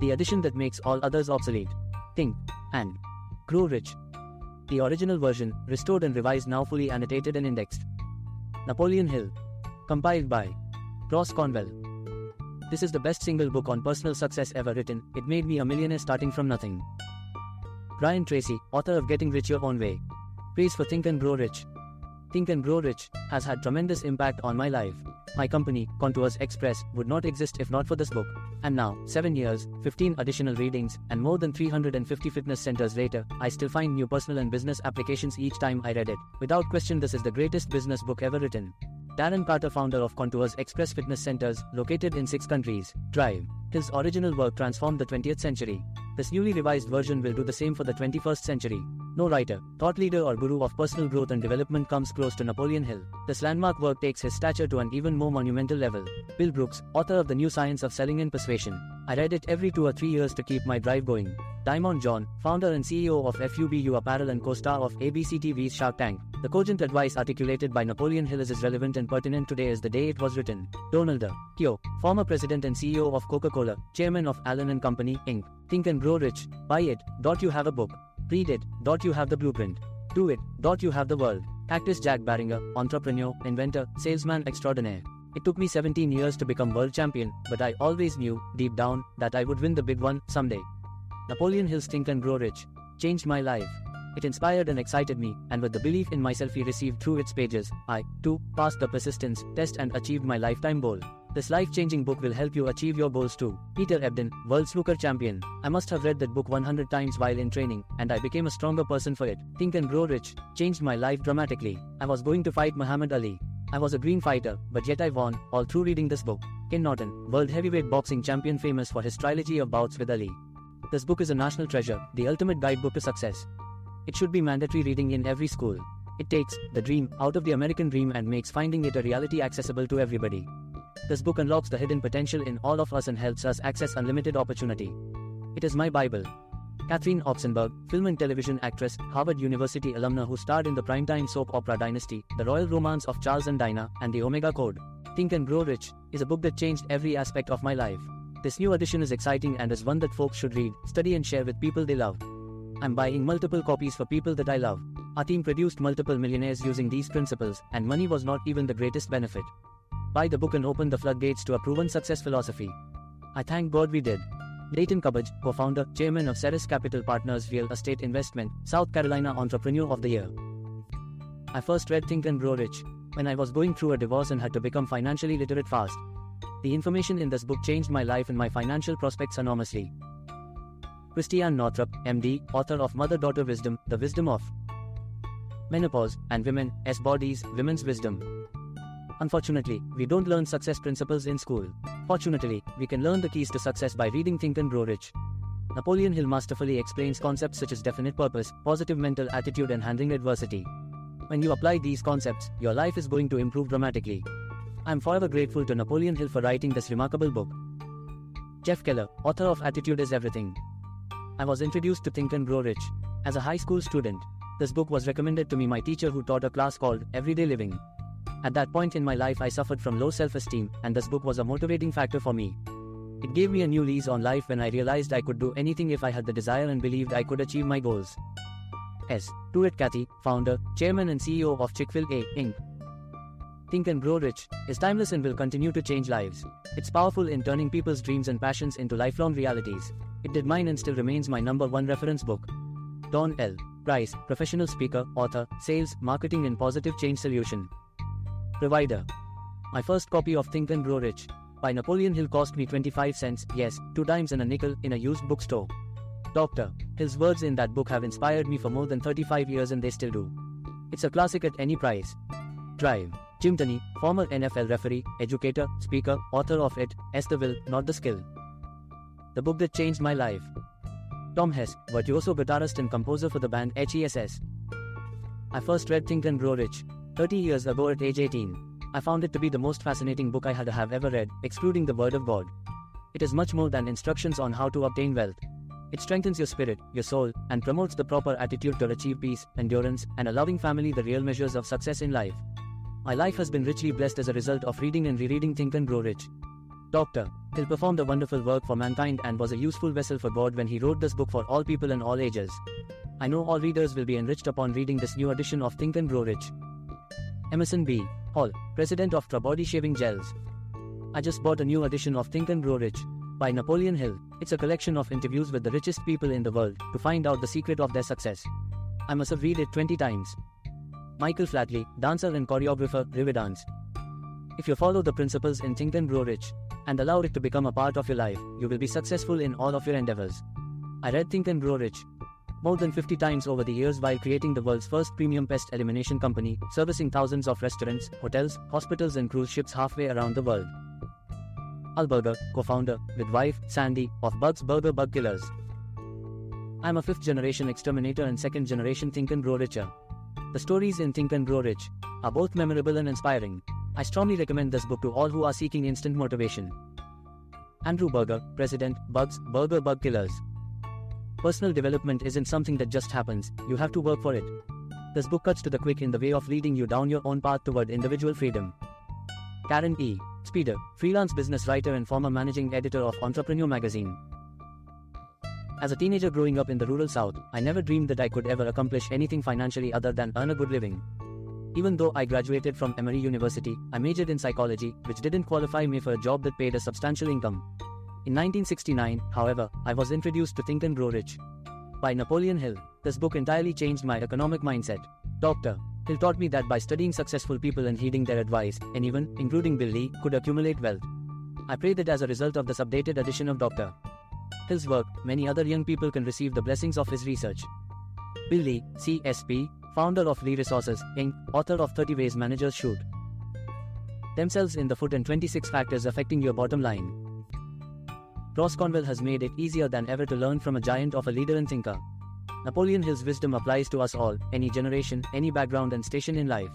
the addition that makes all others obsolete. Think and Grow Rich. The original version, restored and revised, now fully annotated and indexed. Napoleon Hill. Compiled by Ross Cornwell. This is the best single book on personal success ever written. It made me a millionaire starting from nothing. Brian Tracy, author of Getting Rich Your Own Way. Praise for Think and Grow Rich. Think and Grow Rich has had tremendous impact on my life. My company, Contours Express, would not exist if not for this book. And now, 7 years, 15 additional readings, and more than 350 fitness centers later, I still find new personal and business applications each time I read it. Without question, this is the greatest business book ever written. Darren Carter, founder of Contours Express Fitness Centers, located in six countries, Drive. His original work transformed the 20th century. This newly revised version will do the same for the 21st century. No writer, thought leader, or guru of personal growth and development comes close to Napoleon Hill. This landmark work takes his stature to an even more monumental level. Bill Brooks, author of The New Science of Selling and Persuasion. I read it every two or three years to keep my drive going. Daymond John, founder and CEO of FUBU Apparel and co-star of ABC TV's Shark Tank. The cogent advice articulated by Napoleon Hill is as relevant and pertinent today as the day it was written. Donald Keough, former president and CEO of Coca-Cola, chairman of Allen and Company, Inc. Think and Grow Rich. Buy it. Dot you have a book. Read it. Dot you have the blueprint. Do it. Dot you have the world. Cactus Jack Barringer, entrepreneur, inventor, salesman extraordinaire. It took me 17 years to become world champion, but I always knew, deep down, that I would win the big one someday. Napoleon Hill's Think and Grow Rich changed my life. It inspired and excited me, and with the belief in myself he received through its pages, I, too, passed the persistence test and achieved my lifetime goal. This life changing book will help you achieve your goals too. Peter Ebdon, World Snooker Champion. I must have read that book 100 times while in training, and I became a stronger person for it. Think and Grow Rich changed my life dramatically. I was going to fight Muhammad Ali. I was a green fighter, but yet I won, all through reading this book. Ken Norton, World Heavyweight Boxing Champion famous for his trilogy of bouts with Ali. This book is a national treasure, the ultimate guidebook to success. It should be mandatory reading in every school. It takes the dream out of the American dream and makes finding it a reality accessible to everybody. This book unlocks the hidden potential in all of us and helps us access unlimited opportunity. It is my Bible. Catherine Oxenberg, film and television actress, Harvard University alumna who starred in the primetime soap opera Dynasty, The Royal Romance of Charles and Dinah, and The Omega Code. Think and Grow Rich is a book that changed every aspect of my life. This new edition is exciting and is one that folks should read, study, and share with people they love. I'm buying multiple copies for people that I love. Our team produced multiple millionaires using these principles, and money was not even the greatest benefit. Buy the book and open the floodgates to a proven success philosophy. I thank God we did. Leighton Cubbage, co-founder, chairman of Ceres Capital Partners Real Estate Investment, South Carolina Entrepreneur of the Year. I first read Think and Grow Rich when I was going through a divorce and had to become financially literate fast. The information in this book changed my life and my financial prospects enormously. Christiane Northrup, MD, author of Mother Daughter Wisdom, The Wisdom of Menopause and Women, S Bodies, Women's Wisdom. Unfortunately, we don't learn success principles in school. Fortunately, we can learn the keys to success by reading Think and Grow Rich. Napoleon Hill masterfully explains concepts such as definite purpose, positive mental attitude, and handling adversity. When you apply these concepts, your life is going to improve dramatically. I am forever grateful to Napoleon Hill for writing this remarkable book. Jeff Keller, author of Attitude is Everything. I was introduced to Think and Grow Rich as a high school student. This book was recommended to me by my teacher who taught a class called Everyday Living. At that point in my life, I suffered from low self esteem, and this book was a motivating factor for me. It gave me a new lease on life when I realized I could do anything if I had the desire and believed I could achieve my goals. S. Truett Cathy, founder, chairman, and CEO of Chick fil A, Inc. Think and Grow Rich is timeless and will continue to change lives. It's powerful in turning people's dreams and passions into lifelong realities. It did mine and still remains my number one reference book. Don L. Price, professional speaker, author, sales, marketing, and positive change solution. Provider. My first copy of Think and Grow Rich by Napoleon Hill cost me 25 cents, yes, two dimes and a nickel, in a used bookstore. Doctor. Hill's words in that book have inspired me for more than 35 years and they still do. It's a classic at any price. Drive. Jim Tunney, former NFL referee, educator, speaker, author of It, S the Will, Not the Skill. The book that changed my life. Tom Hess, virtuoso guitarist and composer for the band HESS. I first read Think and Grow Rich 30 years ago at age 18. I found it to be the most fascinating book I had have ever read, excluding the Word of God. It is much more than instructions on how to obtain wealth. It strengthens your spirit, your soul, and promotes the proper attitude to achieve peace, endurance, and a loving family, the real measures of success in life. My life has been richly blessed as a result of reading and rereading Think and Grow Rich. Dr. Hill performed a wonderful work for mankind and was a useful vessel for God when he wrote this book for all people and all ages. I know all readers will be enriched upon reading this new edition of Think and Grow Rich. Emerson B. Hall, President of Trabody Shaving Gels. I just bought a new edition of Think and Grow Rich by Napoleon Hill. It's a collection of interviews with the richest people in the world to find out the secret of their success. I must have read it 20 times. Michael Flatley, dancer and choreographer, Riverdance. If you follow the principles in Think and Grow Rich and allow it to become a part of your life, you will be successful in all of your endeavors. I read Think and Grow Rich more than 50 times over the years while creating the world's first premium pest elimination company, servicing thousands of restaurants, hotels, hospitals, and cruise ships halfway around the world. Al Burger, co founder, with wife, Sandy, of Bugs Burger Bug Killers. I'm a fifth generation exterminator and second generation Think and Grow Richer. The stories in Think and Grow Rich are both memorable and inspiring. I strongly recommend this book to all who are seeking instant motivation. Andrew Burger, President, Bugs, Burger Bug Killers. Personal development isn't something that just happens, you have to work for it. This book cuts to the quick in the way of leading you down your own path toward individual freedom. Karen E. Spaeder, freelance business writer and former managing editor of Entrepreneur magazine. As a teenager growing up in the rural South, I never dreamed that I could ever accomplish anything financially other than earn a good living. Even though I graduated from Emory University, I majored in psychology, which didn't qualify me for a job that paid a substantial income. In 1969, however, I was introduced to Think and Grow Rich by Napoleon Hill. This book entirely changed my economic mindset. Dr. Hill taught me that by studying successful people and heeding their advice, anyone, including Bill Lee, could accumulate wealth. I pray that as a result of this updated edition of Dr. Hill's work, many other young people can receive the blessings of his research. Bill Lee, CSP, founder of Lee Resources, Inc., author of 30 Ways Managers Shoot Themselves in the Foot and 26 Factors Affecting Your Bottom Line. Ross Cornwell has made it easier than ever to learn from a giant of a leader and thinker. Napoleon Hill's wisdom applies to us all, any generation, any background, and station in life.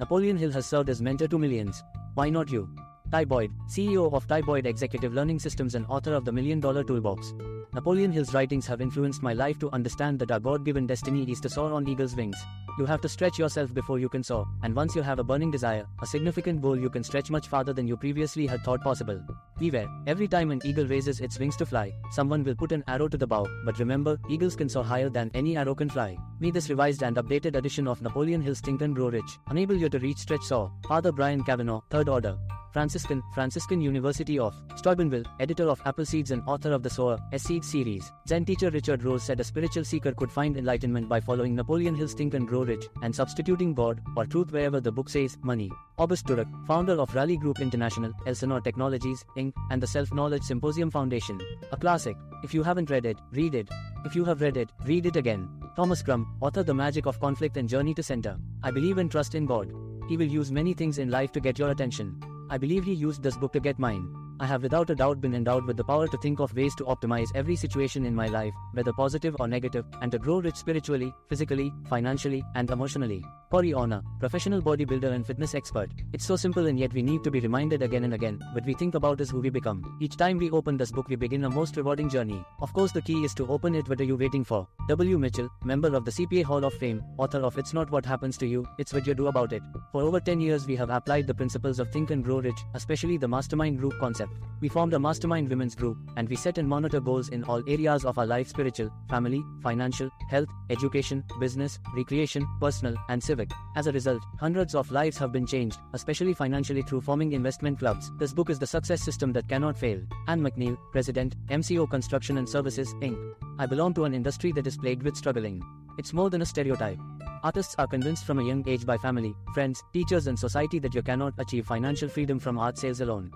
Napoleon Hill has served as mentor to millions. Why not you? Ty Boyd, CEO of Ty Boyd Executive Learning Systems and author of the Million Dollar Toolbox. Napoleon Hill's writings have influenced my life to understand that our God given destiny is to soar on eagle's wings. You have to stretch yourself before you can soar, and once you have a burning desire, a significant goal, you can stretch much farther than you previously had thought possible. Beware, every time an eagle raises its wings to fly, someone will put an arrow to the bow, but remember, eagles can soar higher than any arrow can fly. May this revised and updated edition of Napoleon Hill's Think and Grow Rich enable you to reach stretch soar. Father Brian Cavanaugh, Third Order. Franciscan, Franciscan University of Steubenville, editor of Apple Seeds and author of the Sower, S Seed series. Zen teacher Richard Rose said a spiritual seeker could find enlightenment by following Napoleon Hill's Think and Grow Rich and substituting God or truth wherever the book says money. August Turak, founder of Raleigh Group International, Elsinore Technologies, Inc., and the Self Knowledge Symposium Foundation. A classic. If you haven't read it, read it. If you have read it, read it again. Thomas Crum, author The Magic of Conflict and Journey to Center. I believe and trust in God. He will use many things in life to get your attention. I believe he used this book to get mine. I have without a doubt been endowed with the power to think of ways to optimize every situation in my life, whether positive or negative, and to grow rich spiritually, physically, financially, and emotionally. Corey Honor, professional bodybuilder and fitness expert. It's so simple and yet we need to be reminded again and again. What we think about is who we become. Each time we open this book, we begin a most rewarding journey. Of course, the key is to open it. What are you waiting for? W. Mitchell, member of the CPA Hall of Fame, author of It's Not What Happens to You, It's What You Do About It. For over 10 years, we have applied the principles of Think and Grow Rich, especially the mastermind group concept. We formed a mastermind women's group, and we set and monitor goals in all areas of our life spiritual, family, financial, health, education, business, recreation, personal, and civic. As a result, hundreds of lives have been changed, especially financially through forming investment clubs. This book is the success system that cannot fail. Anne McNeil, President, MCO Construction and Services, Inc. I belong to an industry that is plagued with struggling. It's more than a stereotype. Artists are convinced from a young age by family, friends, teachers, and society that you cannot achieve financial freedom from art sales alone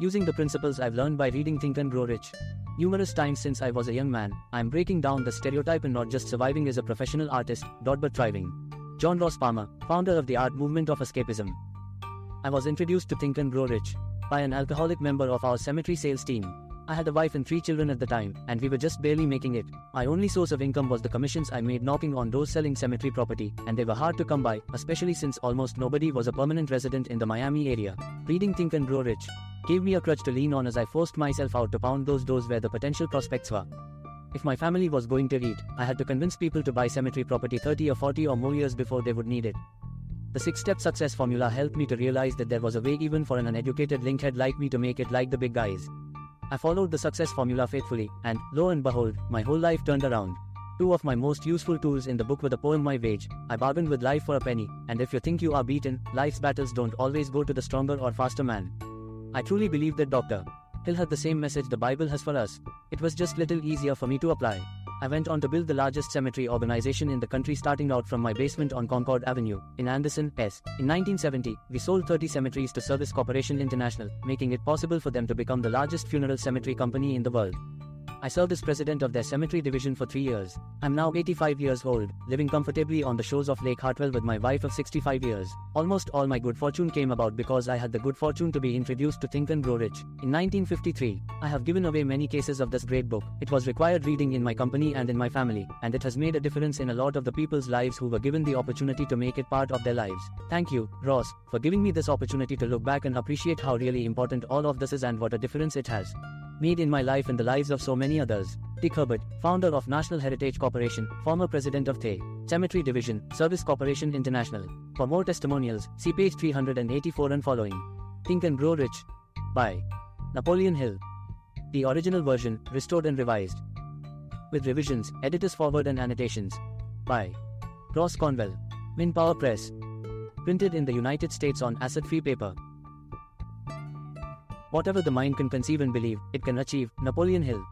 using the principles I've learned by reading Think and Grow Rich. Numerous times since I was a young man, I'm breaking down the stereotype and not just surviving as a professional artist, but thriving. John Ross Palmer, founder of the art movement of escapism. I was introduced to Think and Grow Rich by an alcoholic member of our cemetery sales team. I had a wife and three children at the time, and we were just barely making it. My only source of income was the commissions I made knocking on doors selling cemetery property, and they were hard to come by, especially since almost nobody was a permanent resident in the Miami area. Reading Think and Grow Rich gave me a crutch to lean on as I forced myself out to pound those doors where the potential prospects were. If my family was going to eat, I had to convince people to buy cemetery property 30 or 40 or more years before they would need it. The six step success formula helped me to realize that there was a way even for an uneducated linkhead like me to make it like the big guys. I followed the success formula faithfully, and, lo and behold, my whole life turned around. Two of my most useful tools in the book were the poem My Wage, I bargained with life for a penny, and if you think you are beaten, life's battles don't always go to the stronger or faster man. I truly believe that Dr. Hill had the same message the Bible has for us. It was just little easier for me to apply. I went on to build the largest cemetery organization in the country starting out from my basement on Concord Avenue, in Anderson, S. In 1970, we sold 30 cemeteries to Service Corporation International, making it possible for them to become the largest funeral cemetery company in the world. I served as president of their cemetery division for three years. I'm now 85 years old, living comfortably on the shores of Lake Hartwell with my wife of 65 years. Almost all my good fortune came about because I had the good fortune to be introduced to Think and Grow Rich. In 1953, I have given away many cases of this great book. It was required reading in my company and in my family, and it has made a difference in a lot of the people's lives who were given the opportunity to make it part of their lives. Thank you, Ross, for giving me this opportunity to look back and appreciate how really important all of this is and what a difference it has made in my life and the lives of so many others. Dick Herbert, founder of National Heritage Corporation, former president of THE Cemetery Division, Service Corporation International. For more testimonials, see page 384 and following. Think and Grow Rich. By Napoleon Hill. The original version, restored and revised. With revisions, editors forward and annotations. By Ross Cornwell. Min Power Press. Printed in the United States on acid free paper. Whatever the mind can conceive and believe, it can achieve. Napoleon Hill.